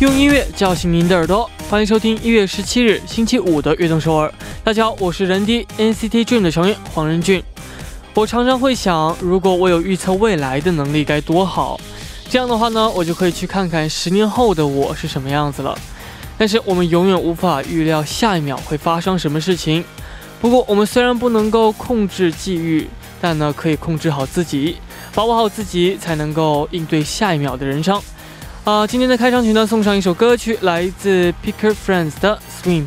用音乐叫醒您的耳朵，欢迎收听一月十七日星期五的悦动首尔。大家好，我是人低 NCT Dream 的成员黄仁俊。我常常会想，如果我有预测未来的能力该多好。这样的话呢，我就可以去看看十年后的我是什么样子了。但是我们永远无法预料下一秒会发生什么事情。不过我们虽然不能够控制际遇，但呢可以控制好自己，把握好自己，才能够应对下一秒的人生。啊，今天的开场曲呢，送上一首歌曲，来自 Picker Friends 的《Swim》。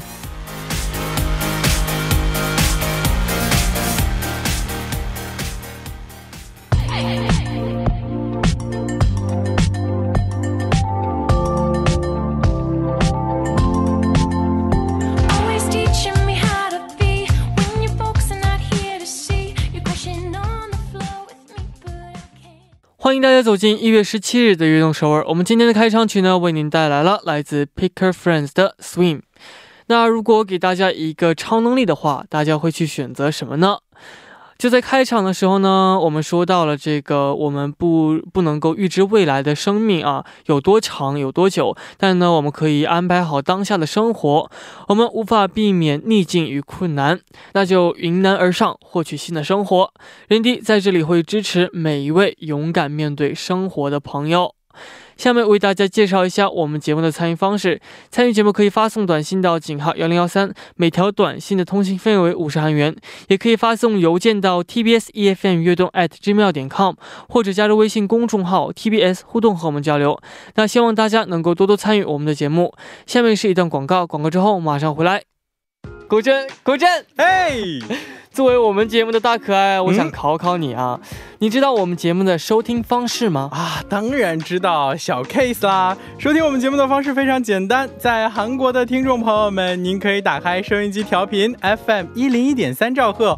欢迎大家走进一月十七日的悦动首尔。我们今天的开场曲呢，为您带来了来自 Picker Friends 的 Swim。那如果给大家一个超能力的话，大家会去选择什么呢？就在开场的时候呢，我们说到了这个，我们不不能够预知未来的生命啊有多长有多久，但呢，我们可以安排好当下的生活。我们无法避免逆境与困难，那就迎难而上，获取新的生活。人迪在这里会支持每一位勇敢面对生活的朋友。下面为大家介绍一下我们节目的参与方式。参与节目可以发送短信到井号幺零幺三，每条短信的通信费为五十韩元；也可以发送邮件到 tbs efm 悦动 at gmail 点 com，或者加入微信公众号 tbs 互动和我们交流。那希望大家能够多多参与我们的节目。下面是一段广告，广告之后马上回来。古镇，古镇，哎，作为我们节目的大可爱，我想考考你啊。你知道我们节目的收听方式吗？啊，当然知道，小 case 啦。收听我们节目的方式非常简单，在韩国的听众朋友们，您可以打开收音机调频 FM 一零一点三兆赫，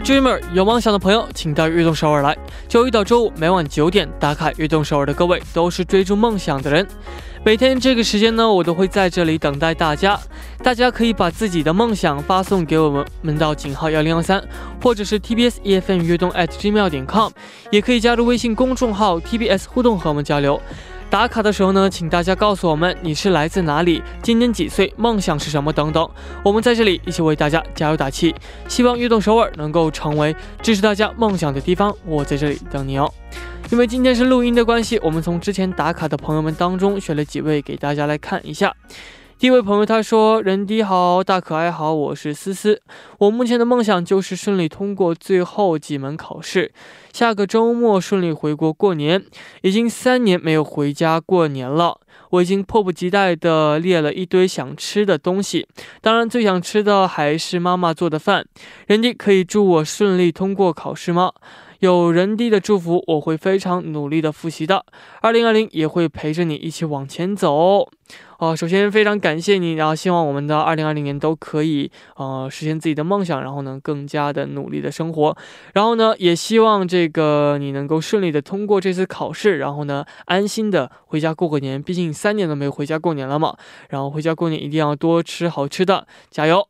Dreamer，有梦想的朋友，请到悦动首尔来。周一到周五每晚九点打卡悦动首尔的各位，都是追逐梦想的人。每天这个时间呢，我都会在这里等待大家。大家可以把自己的梦想发送给我们，门到井号幺零幺三，或者是 TBS EFM 悦动 at gmail 点 com，也可以加入微信公众号 TBS 互动和我们交流。打卡的时候呢，请大家告诉我们你是来自哪里，今年几岁，梦想是什么等等。我们在这里一起为大家加油打气，希望运动首尔能够成为支持大家梦想的地方。我在这里等你哦。因为今天是录音的关系，我们从之前打卡的朋友们当中选了几位给大家来看一下。第一位朋友他说：“人低好，大可爱好，我是思思。我目前的梦想就是顺利通过最后几门考试，下个周末顺利回国过年。已经三年没有回家过年了，我已经迫不及待地列了一堆想吃的东西，当然最想吃的还是妈妈做的饭。人低可以祝我顺利通过考试吗？”有人地的祝福，我会非常努力的复习的。二零二零也会陪着你一起往前走。哦，首先非常感谢你，然后希望我们的二零二零年都可以呃实现自己的梦想，然后呢更加的努力的生活。然后呢也希望这个你能够顺利的通过这次考试，然后呢安心的回家过个年。毕竟三年都没有回家过年了嘛。然后回家过年一定要多吃好吃的，加油。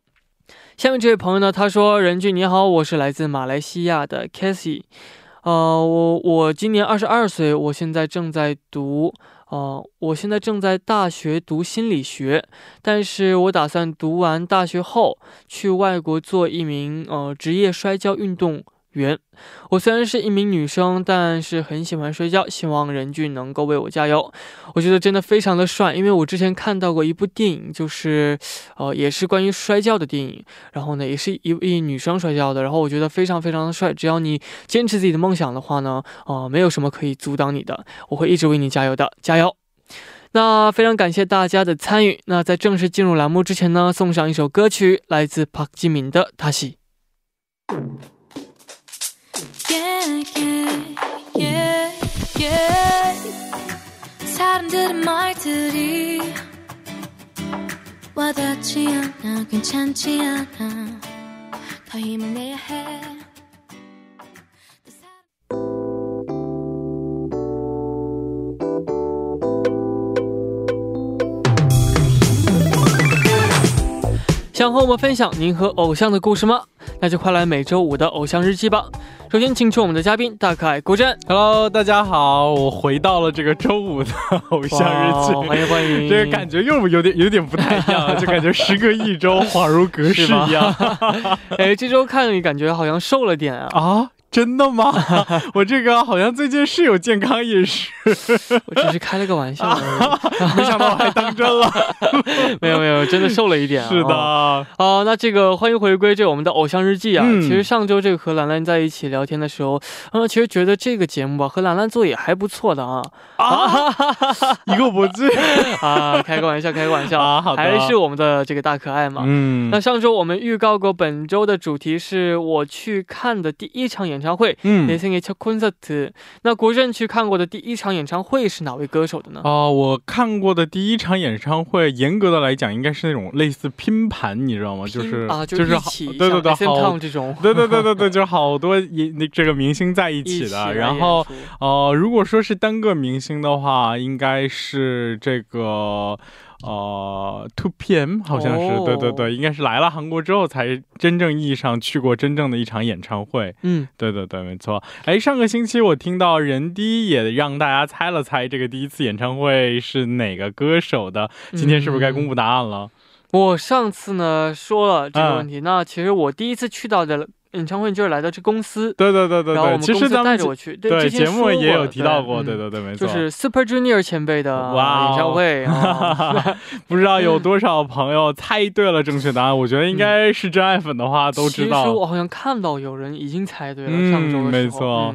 下面这位朋友呢，他说：“任俊你好，我是来自马来西亚的 Cassie，呃，我我今年二十二岁，我现在正在读，呃，我现在正在大学读心理学，但是我打算读完大学后去外国做一名呃职业摔跤运动。”圆，我虽然是一名女生，但是很喜欢摔跤，希望任俊能够为我加油。我觉得真的非常的帅，因为我之前看到过一部电影，就是，呃，也是关于摔跤的电影，然后呢，也是一一女生摔跤的，然后我觉得非常非常的帅。只要你坚持自己的梦想的话呢，啊，没有什么可以阻挡你的，我会一直为你加油的，加油。那非常感谢大家的参与。那在正式进入栏目之前呢，送上一首歌曲，来自朴基敏的《他 西》。 yeah, yeah, yeah. 사람들의 말들이 와닿지 않아 괜찮지 않아 더 힘을 내야 해 想和我们分享您和偶像的故事吗？那就快来每周五的偶像日记吧。 首先，请出我们的嘉宾大可爱郭震。Hello，大家好，我回到了这个周五的偶像日记，欢迎欢迎。这个感觉又有点有点不太一样，就感觉时隔一周，恍如隔世一样。哎，这周看你感觉好像瘦了点啊。啊。真的吗？我这个好像最近是有健康饮食，我只是开了个玩笑而已，没想到我还当真了。没有没有，真的瘦了一点。是的。哦，那这个欢迎回归这我们的偶像日记啊。其实上周这个和兰兰在一起聊天的时候，嗯，其实觉得这个节目吧和兰兰做也还不错的啊。啊，一个不字啊，开个玩笑，开个玩笑啊。好的。还是我们的这个大可爱嘛。嗯。那上周我们预告过本周的主题是我去看的第一场演。演唱会，嗯，내생애첫 콘서트。 那国振去看过的第一场演唱会是哪位歌手的呢？啊，我看过的第一场演唱会，严格的来讲，应该是那种类似拼盘，你知道吗？就是啊，就是对对对，好这种，对对对对对，就是好多那这个明星在一起的。然后，呃，如果说是单个明星的话，应该是这个。 呃，Two PM 好像是，对对对，应该是来了韩国之后才真正意义上去过真正的一场演唱会。嗯，对对对，没错。哎，上个星期我听到人低也让大家猜了猜这个第一次演唱会是哪个歌手的，今天是不是该公布答案了？我上次呢说了这个问题，那其实我第一次去到的。演唱会就是来到这公司，对对对对对，其实带着我去，对节目也有提到过，对对对，没错，就是 Super Junior 前辈的演唱会 不知道有多少朋友猜对了正确答案。我觉得应该是真爱粉的话都知道。其实我好像看到有人已经猜对了，上周的时候。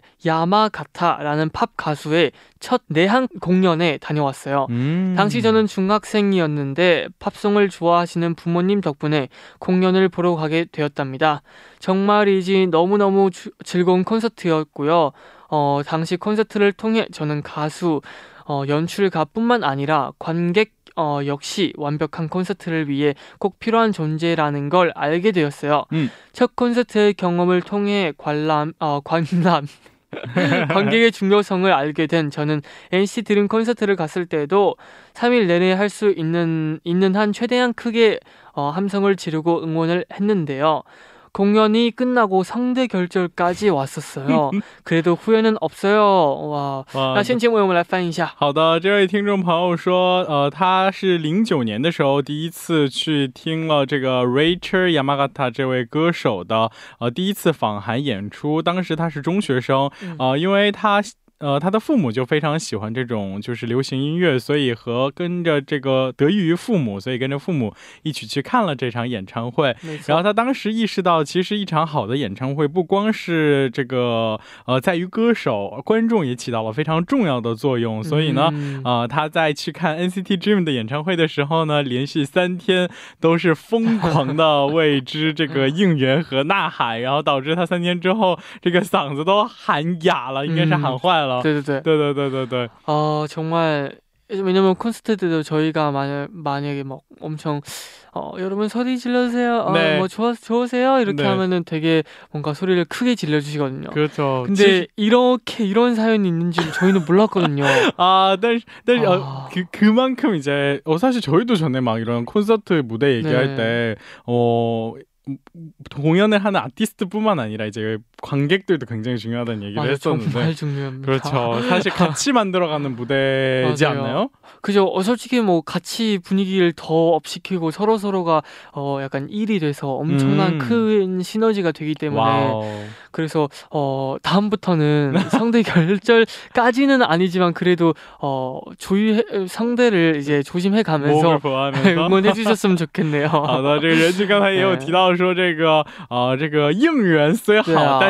야마가타라는 팝 가수의 첫 내한 공연에 다녀왔어요. 음. 당시 저는 중학생이었는데 팝송을 좋아하시는 부모님 덕분에 공연을 보러 가게 되었답니다. 정말이지 너무너무 주, 즐거운 콘서트였고요. 어, 당시 콘서트를 통해 저는 가수, 어, 연출가뿐만 아니라 관객 어, 역시 완벽한 콘서트를 위해 꼭 필요한 존재라는 걸 알게 되었어요. 음. 첫 콘서트 경험을 통해 관람, 어, 관람, 관객의 중요성을 알게 된 저는 NCT 드림 콘서트를 갔을 때도 3일 내내 할 수 있는 있는 한 최대한 크게 어, 함성을 지르고 응원을 했는데요. 공연이 끝나고 상대 결절까지 왔었어요. 可是都忽悠能없어요。哇，那先请我们来翻译一下。好的，这位听众朋友说，呃，他是零九年的时候第一次去听了这个 Rachel Yamagata 这位歌手的，呃，第一次访韩演出。当时他是中学生，呃，因为他 呃，他的父母就非常喜欢这种就是流行音乐，所以和跟着这个得益于父母，所以跟着父母一起去看了这场演唱会。然后他当时意识到，其实一场好的演唱会不光是这个呃在于歌手，观众也起到了非常重要的作用。所以呢，呃，他在去看 NCT Dream 的演唱会的时候呢，连续三天都是疯狂的 为之这个应援和呐喊，然后导致他三天之后这个嗓子都喊哑了，应该是喊坏了。 알아. 네네네. 네네네네. 어 아, 정말 왜냐면 콘서트들도 저희가 만약 만약에 막 엄청 어 여러분 소리 질러주세요. 어, 네. 뭐 좋아 좋으세요 이렇게 네. 하면은 되게 뭔가 소리를 크게 질러주시거든요. 그렇죠. 근데 지... 이렇게 이런 사연이 있는지 저희는 몰랐거든요. 아날날 아... 네, 네, 어, 아. 그, 그만큼 이제 어 사실 저희도 전에 막 이런 콘서트 무대 얘기할 네. 때어 음, 공연을 하는 아티스트뿐만 아니라 이제 관객들도 굉장히 중요하다는 얘기를 맞아, 했었는데 정말 중요합니다. 그렇죠. 사실 같이 만들어가는 무대지 않나요? 그죠. 어, 솔직히 뭐 같이 분위기를 더 업시키고 서로 서로가 어 약간 일이 돼서 엄청난 음. 큰 시너지가 되기 때문에 와우. 그래서 어 다음부터는 상대 결절까지는 아니지만 그래도 어 조유 상대를 이제 조심해 가면서 응원해 주셨으면 좋겠네요. 好的，这个人质刚才也有提到说这个啊这个应援虽好，但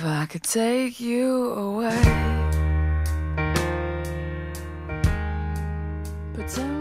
If I could take you away, pretend.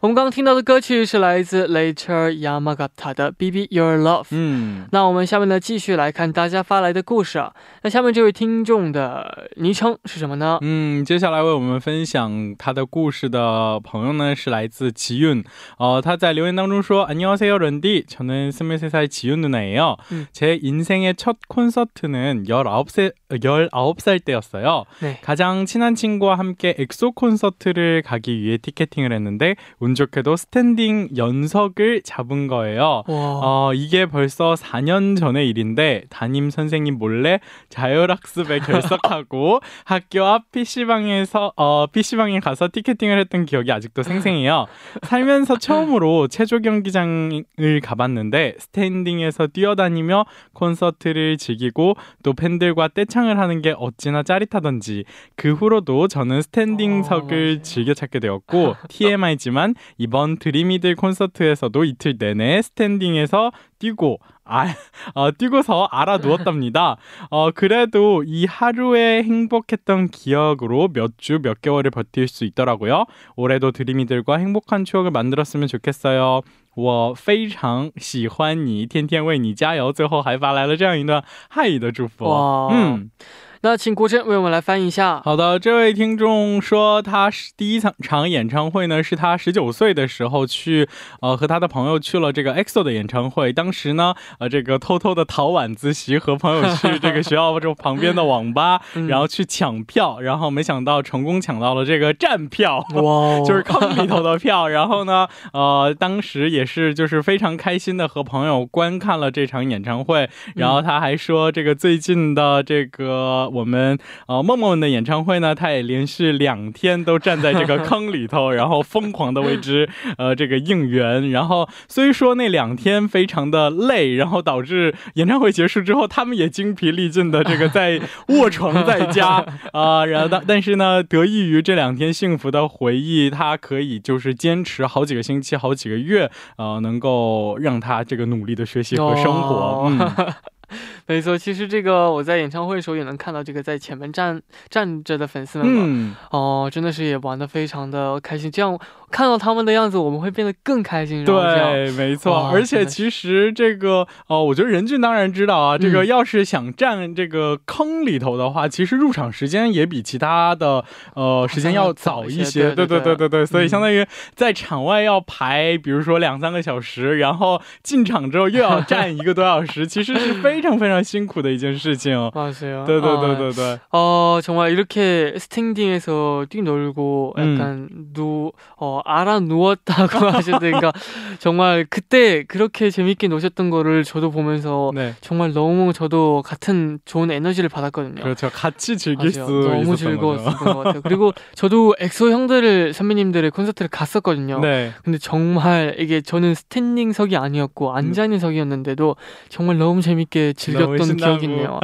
我们刚刚听到的歌曲是来自 Later Yamagata 的《Baby Your Love》。嗯，那我们下面呢继续来看大家发来的故事啊。那下面这位听众的昵称是什么呢？嗯，接下来为我们分享他的故事的朋友呢是来自吉运。哦，他在留言当中说：“안녕하세요런디저는스물세살지윤누나예요제인생의첫콘서트는열아홉세열아홉살때였어요네가장친한친구와함께엑소콘서트를가기위해티켓팅을했는데 운 좋게도 스탠딩 연석을 잡은 거예요. 어, 이게 벌써 4년 전의 일인데 담임 선생님 몰래 자율학습에 결석하고 학교 앞 PC방에서 어, PC방에 가서 티켓팅을 했던 기억이 아직도 생생해요. 살면서 처음으로 체조 경기장을 가봤는데 스탠딩에서 뛰어다니며 콘서트를 즐기고 또 팬들과 떼창을 하는 게 어찌나 짜릿하던지 그 후로도 저는 스탠딩석을 어, 즐겨 찾게 되었고 TMI지만 이번 드림이들 콘서트에서도 이틀 내내 스탠딩에서 뛰고 아, 어, 뛰고서 알아두었답니다. 어, 그래도 이 하루에 행복했던 기억으로 몇 주, 몇 개월을 버틸 수 있더라고요. 올해도 드림이들과 행복한 추억을 만들었으면 좋겠어요. 我非常喜欢你，天天为你加油。最后还发来了这样一段汉语的祝福。嗯。 那请国珍为我们来翻译一下。好的，这位听众说，他是第一场场演唱会呢，是他十九岁的时候去，呃，和他的朋友去了这个 EXO 的演唱会。当时呢，呃，这个偷偷的逃晚自习，和朋友去这个学校这旁边的网吧，然后去抢票，然后没想到成功抢到了这个站票，哇，就是坑里头的票。然后呢，呃，当时也是就是非常开心的和朋友观看了这场演唱会。然后他还说，这个最近的这个。我们呃梦梦的演唱会呢，他也连续两天都站在这个坑里头，然后疯狂的为之呃这个应援。然后虽说那两天非常的累，然后导致演唱会结束之后，他们也精疲力尽的这个在卧床在家啊。然后但但是呢，得益于这两天幸福的回忆，他可以就是坚持好几个星期、好几个月，呃，能够让他这个努力的学习和生活。嗯。没错，其实这个我在演唱会的时候也能看到这个在前面站站着的粉丝们嘛，哦，真的是也玩的非常的开心。这样看到他们的样子，我们会变得更开心。对，没错。而且其实这个，哦，我觉得任俊当然知道啊，这个要是想站这个坑里头的话，其实入场时间也比其他的呃时间要早一些。对对对对对，所以相当于在场外要排，比如说两三个小时，然后进场之后又要 站一个多小时，其实是非常非常辛苦的一件事情。对对对对对。哦，정말이렇게스탠딩에서뛰놀고약간누어알아누웠다고 하셨으니까 정말 그때 그렇게 재밌게 노셨던 거를 저도 보면서 네. 정말 너무 저도 같은 좋은 에너지를 받았거든요. 그렇죠. 같이 즐길 맞아요. 수 너무 즐거웠던 것 같아요. 그리고 저도 엑소 형들을 선배님들의 콘서트를 갔었거든요. 네. 근데 정말 이게 저는 스탠딩석이 아니었고 앉아 있는 석이었는데도 정말 너무 재밌게 즐겼던 기억이 있네요.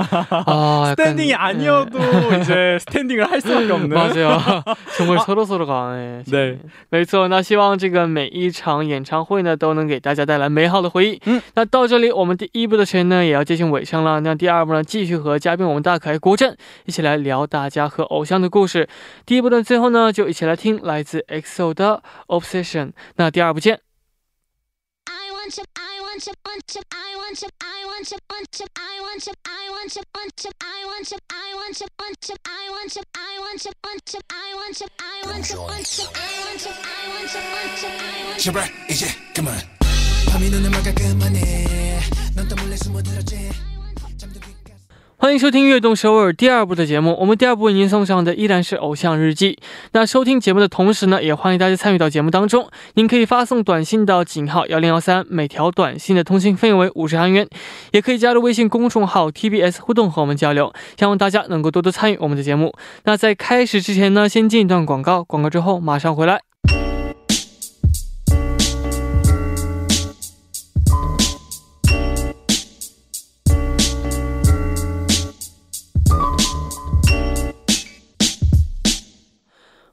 아, 스탠딩이 아니어도 네. 이제 스탠딩을 할 수밖에 없는. 맞아요. 정말 아. 서로 서로가 네. 네. 没错，那希望这个每一场演唱会呢都能给大家带来美好的回忆。嗯，那到这里，我们第一部的时间呢也要接近尾声了。那第二部呢，继续和嘉宾我们大可爱国振一起来聊大家和偶像的故事。第一部的最后呢，就一起来听来自 EXO 的 Obsession。那第二部见。 want to want to I want to I want to want to I want to I want to want to I want to I want to want to I want to I want to want to I want to I want to want to I want to I want to want to I want to Shabra, is it? Come on. 밤이 눈을 막아 그만해 欢迎收听《悦动首尔》第二部的节目。我们第二部为您送上的依然是《偶像日记》。那收听节目的同时呢，也欢迎大家参与到节目当中。您可以发送短信到井号幺零幺三，每条短信的通信费用为五十韩元。也可以加入微信公众号 TBS 互动和我们交流。希望大家能够多多参与我们的节目。那在开始之前呢，先进一段广告，广告之后马上回来。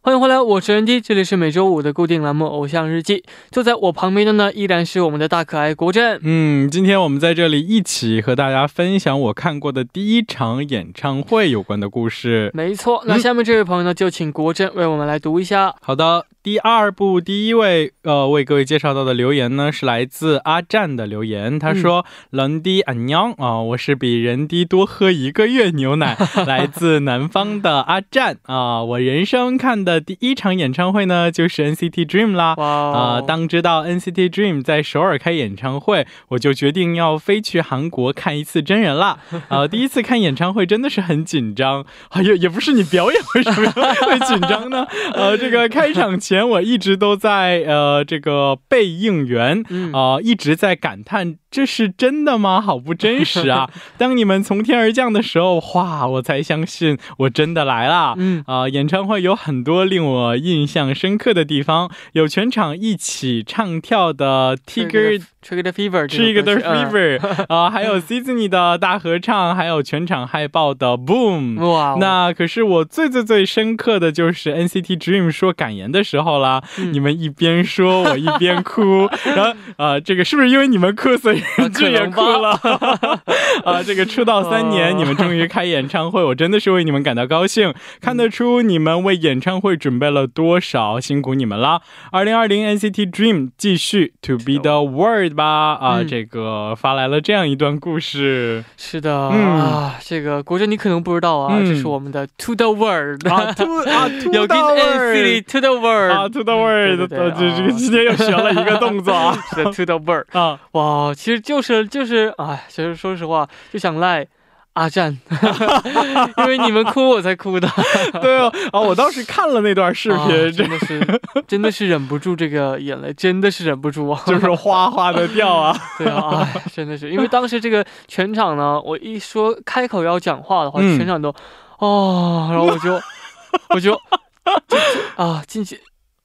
欢迎回来，我是 ND，这里是每周五的固定栏目《偶像日记》。坐在我旁边的呢，依然是我们的大可爱国振。嗯，今天我们在这里一起和大家分享我看过的第一场演唱会有关的故事。没错，那下面这位朋友呢，就请国振为我们来读一下。好的。第二部第一位呃为各位介绍到的留言呢是来自阿战的留言，他说：“人迪安娘啊，我是比人低多喝一个月牛奶，来自南方的阿战啊，我人生看的第一场演唱会呢就是 NCT Dream 啦。啊，当知道 NCT Dream 在首尔开演唱会，我就决定要飞去韩国看一次真人啦。啊，第一次看演唱会真的是很紧张，哎呀，也不是你表演为什么会紧张呢？呃，这个开场。前我一直都在呃这个背应援啊，一直在感叹这是真的吗？好不真实啊！当你们从天而降的时候，哇，我才相信我真的来了。嗯啊，演唱会有很多令我印象深刻的地方，有全场一起唱跳的 Tiger。Trigger the Fever，是一个的 Fever 啊，还有 Seasoning 的大合唱，还有全场嗨爆的 Boom，哇！那可是我最最最深刻的就是 NCT Dream 说感言的时候啦，你们一边说我一边哭，然后啊，这个是不是因为你们哭所以 这也哭了？啊，这个出道三年，你们终于开演唱会，我真的是为你们感到高兴，看得出你们为演唱会准备了多少，辛苦你们了。二零二零 NCT Dream 继续 To be the world。吧啊，这个发来了这样一段故事。是的啊，这个国珍你可能不知道啊，这是我们的 To the World 啊，To 啊 To the the World 啊，To the World，这这个今天又学了一个动作啊，是 To the World 啊，哇，其实就是就是哎，其实说实话就想赖。阿战 因为你们哭我才哭的。对啊，啊，我当时看了那段视频，真的是，真的是忍不住这个眼泪，真的是忍不住啊，就是哗哗的掉啊。对啊，真的是，因为当时这个全场呢，我一说开口要讲话的话，全场都，哦，然后我就，我就，啊，进去。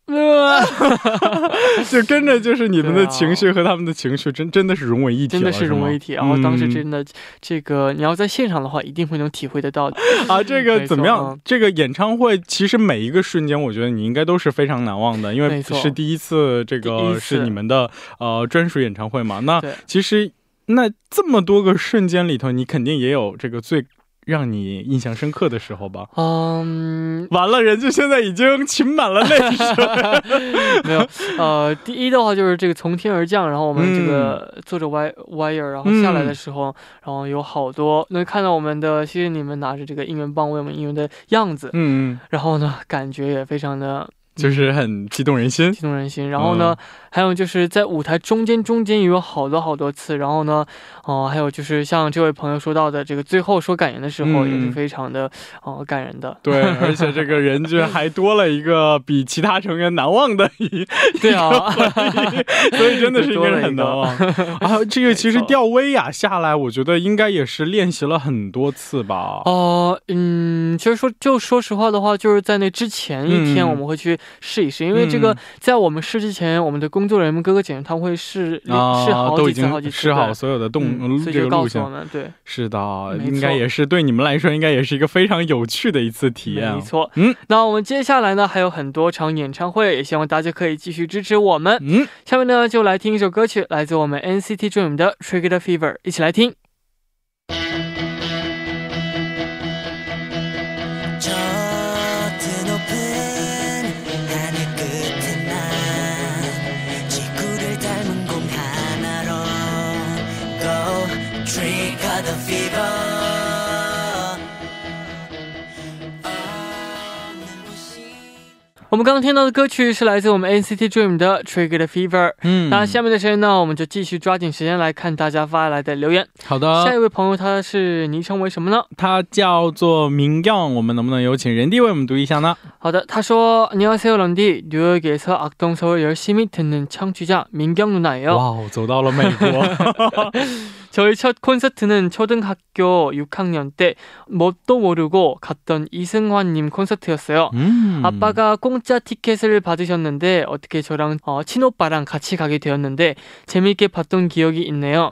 呃，就跟着就是你们的情绪和他们的情绪，真真的是融为一体，真的是融为一体。然后当时真的，这个你要在现场的话，一定会能体会得到的 啊。这个怎么样？这个演唱会其实每一个瞬间，我觉得你应该都是非常难忘的，因为是第一次，这个是你们的呃专属演唱会嘛。那其实那这么多个瞬间里头，你肯定也有这个最。让你印象深刻的时候吧？嗯，完了，人家现在已经噙满了泪水。没有，呃，第一的话就是这个从天而降，然后我们这个坐着 wire，然后下来的时候，然后有好多能看到我们的，谢谢你们拿着这个应援棒为我们应援的样子，嗯，然后呢，感觉也非常的。就是很激动人心，激动人心。然后呢，还有就是在舞台中间中间也有好多好多次。然后呢，哦，还有就是像这位朋友说到的，这个最后说感言的时候也是非常的哦感人的。对，而且这个人居然还多了一个比其他成员难忘的一 对啊，所以真的 是一个人很难忘 啊。这个其实吊威亚下来，我觉得应该也是练习了很多次吧。哦，嗯，其实说就说实话的话，就是在那之前一天我们会去。试一试，因为这个在我们试之前，我们的工作人员哥哥姐姐他会试试好几次，好几次试好所有的动这个路线。对，是的，应该也是对你们来说，应该也是一个非常有趣的一次体验。没错，嗯，那我们接下来呢还有很多场演唱会，也希望大家可以继续支持我们。嗯，下面呢就来听一首歌曲，来自我们 NCT Dream 的《Trigger Fever》，一起来听。我们刚刚听到的歌曲是来自我们 NCT Dream 的 Trigger Fever。嗯，那下面的时间呢，我们就继续抓紧时间来看大家发来的留言。好的，下一位朋友他是昵称为什么呢？他叫做明亮。我们能不能有请人弟为我们读一下呢？好的，他说：안녕하세요런디뉴욕에서악동서울열심히듣는청취자민경누나예요哇，走到了美国。 저희 첫 콘서트는 초등학교 6학년 때 뭣도 모르고 갔던 이승환님 콘서트였어요. 음. 아빠가 공짜 티켓을 받으셨는데 어떻게 저랑 어, 친오빠랑 같이 가게 되었는데 재미있게 봤던 기억이 있네요.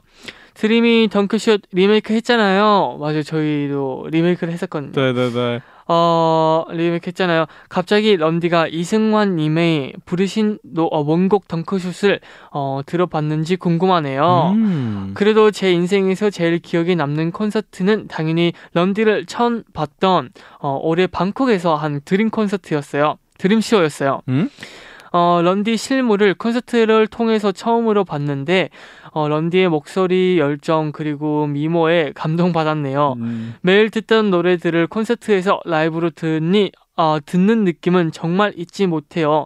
드림이 덩크슛 리메이크 했잖아요. 맞아요. 저희도 리메이크를 했었거든요. 네네네. 어, 리메이크 했잖아요. 갑자기 런디가 이승환 님의 부르신 노, 어, 원곡 덩크슛을 어, 들어봤는지 궁금하네요. 음. 그래도 제 인생에서 제일 기억에 남는 콘서트는 당연히 런디를 처음 봤던 어, 올해 방콕에서 한 드림 콘서트였어요. 드림쇼였어요. 음? 어, 런디 실물을 콘서트를 통해서 처음으로 봤는데 어, 런디의 목소리, 열정 그리고 미모에 감동받았네요. 음. 매일 듣던 노래들을 콘서트에서 라이브로 듣니 어, 듣는 느낌은 정말 잊지 못해요.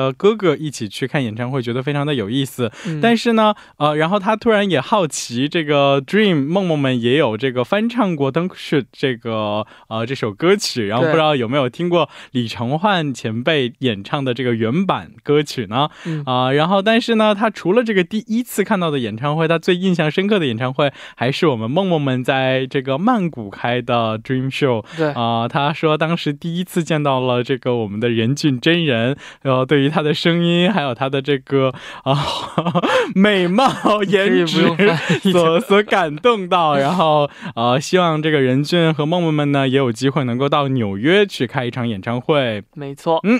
觉得非常的有意思。嗯、但是呢，呃，然后他突然也好奇这个 Dream 梦梦们也有这个翻唱过《Dunk Shoot》这个呃这首歌曲，然后不知道有没有听过李承焕前辈演唱的这个原版歌曲呢？啊、然后但是呢，他除了这个第一次看到的演唱会，他最印象深刻的演唱会还是我们梦梦们在这个曼谷开的 Dream Show。对啊、他说当时第一次见到了这个我们的任俊真人，呃，对于他的声音还有他的这个啊 美貌颜值所所感动到，然后呃，希望这个任俊和梦梦们呢也有机会能够到纽约去开一场演唱会。没错，嗯。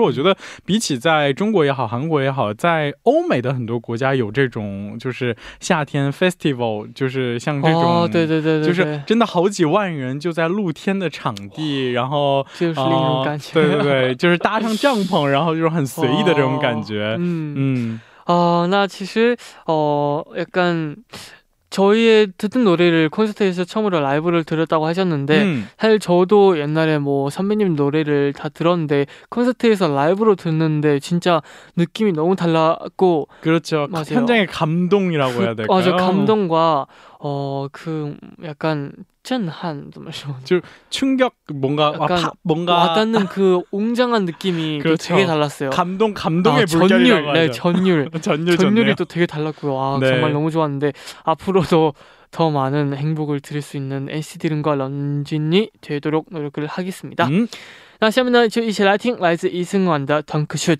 我觉得比起在中国也好，韩国也好，在欧美的很多国家有这种就是夏天 festival，就是像这种，哦，对对对对，就是对真的好几万人就在露天的场地，然后就是另一种感觉。啊对对对，就是搭上帐篷，然后就是很随意的这种感觉。嗯嗯 어, 나 사실 어 약간 저희의 듣던 노래를 콘서트에서 처음으로 라이브를 들었다고 하셨는데 음. 사실 저도 옛날에 뭐 선배님 노래를 다 들었는데 콘서트에서 라이브로 듣는데 진짜 느낌이 너무 달랐고 그렇죠. 맞아요. 현장의 감동이라고 해야 될까요? 맞아 감동과 어 그 약간 震撼 怎么说 충격 뭔가 와, 약간 파, 뭔가 와닿는 그 웅장한 느낌이 또 그렇죠. 되게 달랐어요. 감동 감동의 아, 물결이라고 전율, 네, 하죠. 전율. 전율 전율이 좋네요. 또 되게 달랐고요. 아, 네. 정말 너무 좋았는데 앞으로도 더 많은 행복을 드릴 수 있는 NCT 든과 런쥔이 되도록 노력을 하겠습니다. 嗯，那下面呢，就一起来听来自이승환的《Tongue Shoot》。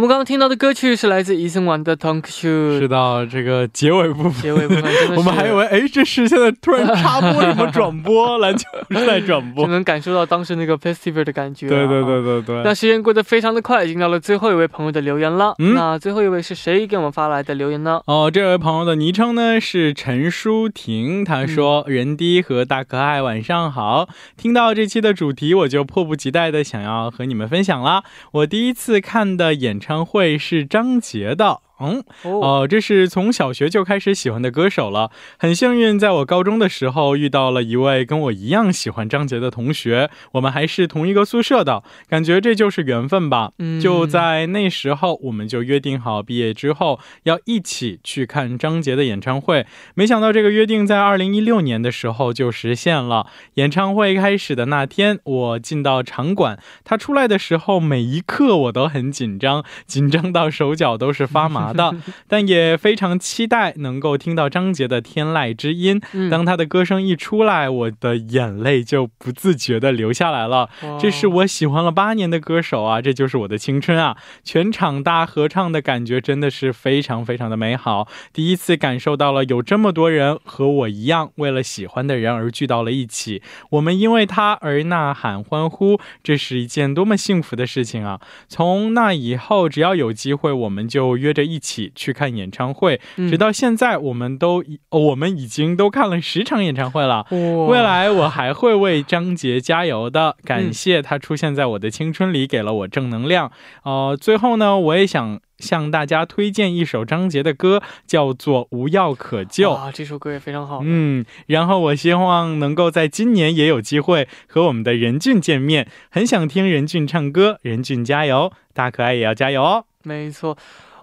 我们刚刚听到的歌曲是来自 eason one 的 talk show 是到这个结尾部分。结尾部分我们还以为哎这是现在突然插播什么转播 篮球赛转播。就能感受到当时那个 festival 的感觉对对对对对那时间过得非常的快已经到了最后一位朋友的留言了嗯？那最后一位是谁给我们发来的留言呢哦这位朋友的昵称呢是陈舒婷他说人低和大可爱晚上好。听到这期的主题我就迫不及待的想要和你们分享了。我第一次看的演唱会是张杰的。”嗯，哦，哦，这是从小学就开始喜欢的歌手了。很幸运，在我高中的时候遇到了一位跟我一样喜欢张杰的同学，我们还是同一个宿舍的，感觉这就是缘分吧。嗯就在那时候，我们就约定好毕业之后要一起去看张杰的演唱会。没想到这个约定在二零一六年的时候就实现了。演唱会开始的那天，我进到场馆，他出来的时候，每一刻我都很紧张，紧张到手脚都是发麻的，但也非常期待能够听到张杰的《天籁之音》。嗯当他的歌声一出来，我的眼泪就不自觉的流下来了。这是我喜欢了八年的歌手啊，这就是我的青春啊！全场大合唱的感觉真的是非常非常的美好，第一次感受到了有这么多人和我一样为了喜欢的人而聚到了一起，我们因为他而呐喊欢呼，这是一件多么幸福的事情啊！从那以后，只要有机会，我们就约着一起去看演唱会，嗯直到现在，我们都我们已经都看了十场演唱会了。哇未来我还会为张杰加油的，感谢他出现在我的青春里，给了我正能量。呃，最后呢，我也想向大家推荐一首张杰的歌，叫做《无药可救》。啊，这首歌也非常好。嗯，然后我希望能够在今年也有机会和我们的任俊见面，很想听任俊唱歌，任俊加油，大可爱也要加油哦。没错。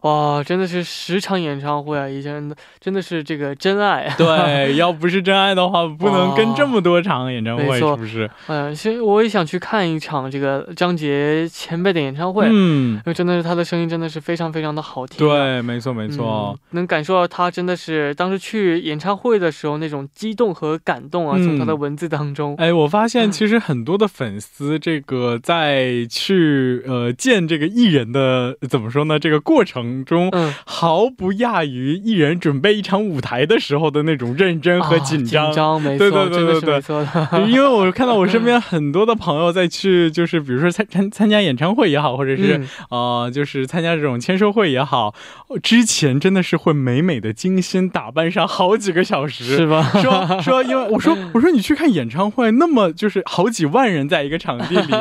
哇，真的是十场演唱会啊！以前真的是这个真爱。对，要不是真爱的话，不能跟这么多场演唱会，是不是？嗯，其实我也想去看一场这个张杰前辈的演唱会，嗯因，为真的是他的声音真的是非常非常的好听、，对，没错没错。嗯，能感受到他真的是当时去演唱会的时候那种激动和感动啊，嗯从他的文字当中。哎，我发现嗯其实很多的粉丝，这个在去呃见这个艺人的怎么说呢？这个过程中，嗯，毫不亚于艺人准备一场舞台的时候的那种认真和啊紧张。紧张，没错，对对对对对。因为我看到我身边很多的朋友在去，就是比如说参参参加演唱会也好，或者是、嗯呃，就是参加这种签售会也好，呃之前真的是会美美的精心打扮上好几个小时，是吧？说说，因 为我说我说你去看演唱会，那么就是好几万人在一个场地里，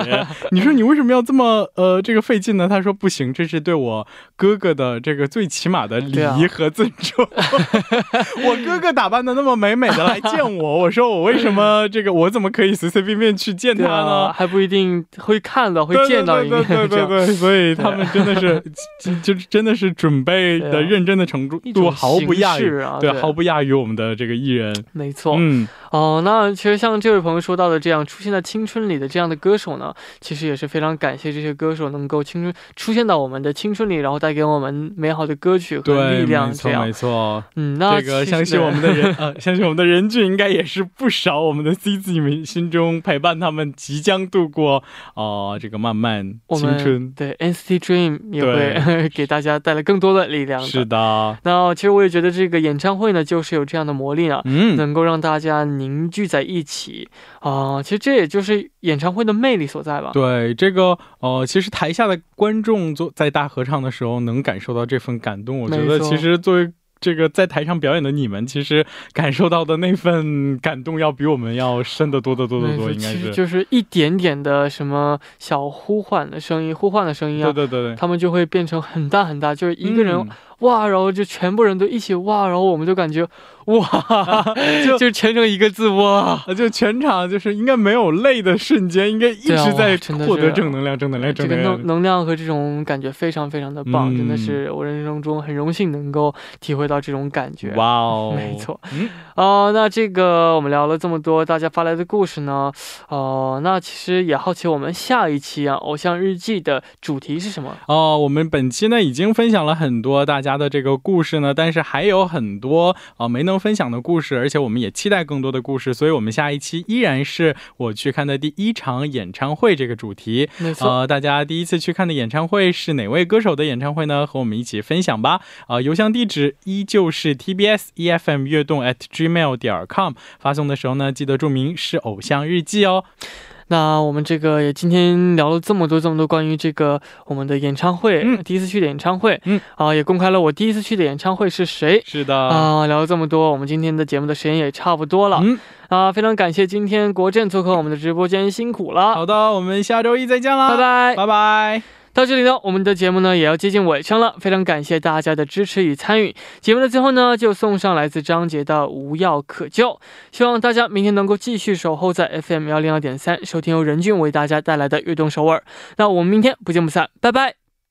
你说你为什么要这么呃这个费劲呢？他说不行，这是对我哥哥的这个最起码的礼仪和尊重。我哥哥打扮的那么美美的来见我，我说我为什么这个我怎么可以随随便便去见他呢？还不一定会看到会见到一面。对对对，所以他们真的是 就真的是准备的认真的程度度毫不亚于对毫不亚于我们的这个艺人。没错，嗯哦，那其实像这位朋友说到的这样出现在青春里的这样的歌手呢，其实也是非常感谢这些歌手能够青春出现到我们的青春里，然后带给我们美好的歌曲和力量。没错没错，嗯，那这个相信我们的人 呃，相信我们的人俊应该也是不少。我们的 C Z 们心中陪伴他们即将度过哦这个漫漫青春。对 NCT Dream 也会 给大家带来更多的力量。是的，那其实我也觉得这个演唱会呢，就是有这样的魔力啊，嗯，能够让大家凝聚在一起啊。其实这也就是演唱会的魅力所在吧。对，这个呃，其实台下的观众做在大合唱的时候，能感受到这份感动。我觉得其实作为。这个在台上表演的你们，其实感受到的那份感动，要比我们要深得多得多得多，应该是就是一点点的什么小呼唤的声音，呼唤的声音啊，对对对对，他们就会变成很大很大，就是一个人。哇，然后就全部人都一起哇，然后我们就感觉哇，就 就全程一个字哇，就全场就是应该没有累的瞬间，应该一直在获得正能量，正能量，正能量。这个能能量和这种感觉非常非常的棒，真的是我人生中很荣幸能够体会到这种感觉。哇哦，没错。哦，那这个我们聊了这么多大家发来的故事呢，哦，那其实也好奇我们下一期啊《偶像日记》的主题是什么？哦，我们本期呢已经分享了很多大家的这个故事呢，但是还有很多啊没能分享的故事，而且我们也期待更多的故事，所以我们下一期依然是我去看的第一场演唱会这个主题。没错，呃，大家第一次去看的演唱会是哪位歌手的演唱会呢？和我们一起分享吧。啊，邮箱地址依旧是 tbs efm 悦动 at gmail 点 com 发送的时候呢，记得注明是偶像日记哦。那我们这个也今天聊了这么多这么多关于这个我们的演唱会，嗯，第一次去的演唱会，嗯，啊，也公开了我第一次去的演唱会是谁？是的，啊，聊了这么多，我们今天的节目的时间也差不多了，嗯，啊，非常感谢今天国政做客我们的直播间，辛苦了。好的，我们下周一再见啦，拜拜，拜拜。到这里呢，我们的节目呢也要接近尾声了，非常感谢大家的支持与参与。节目的最后呢，就送上来自张杰的《无药可救》，希望大家明天能够继续守候在 FM 幺零二点三，收听由任俊为大家带来的悦动首尔。那我们明天不见不散，拜拜。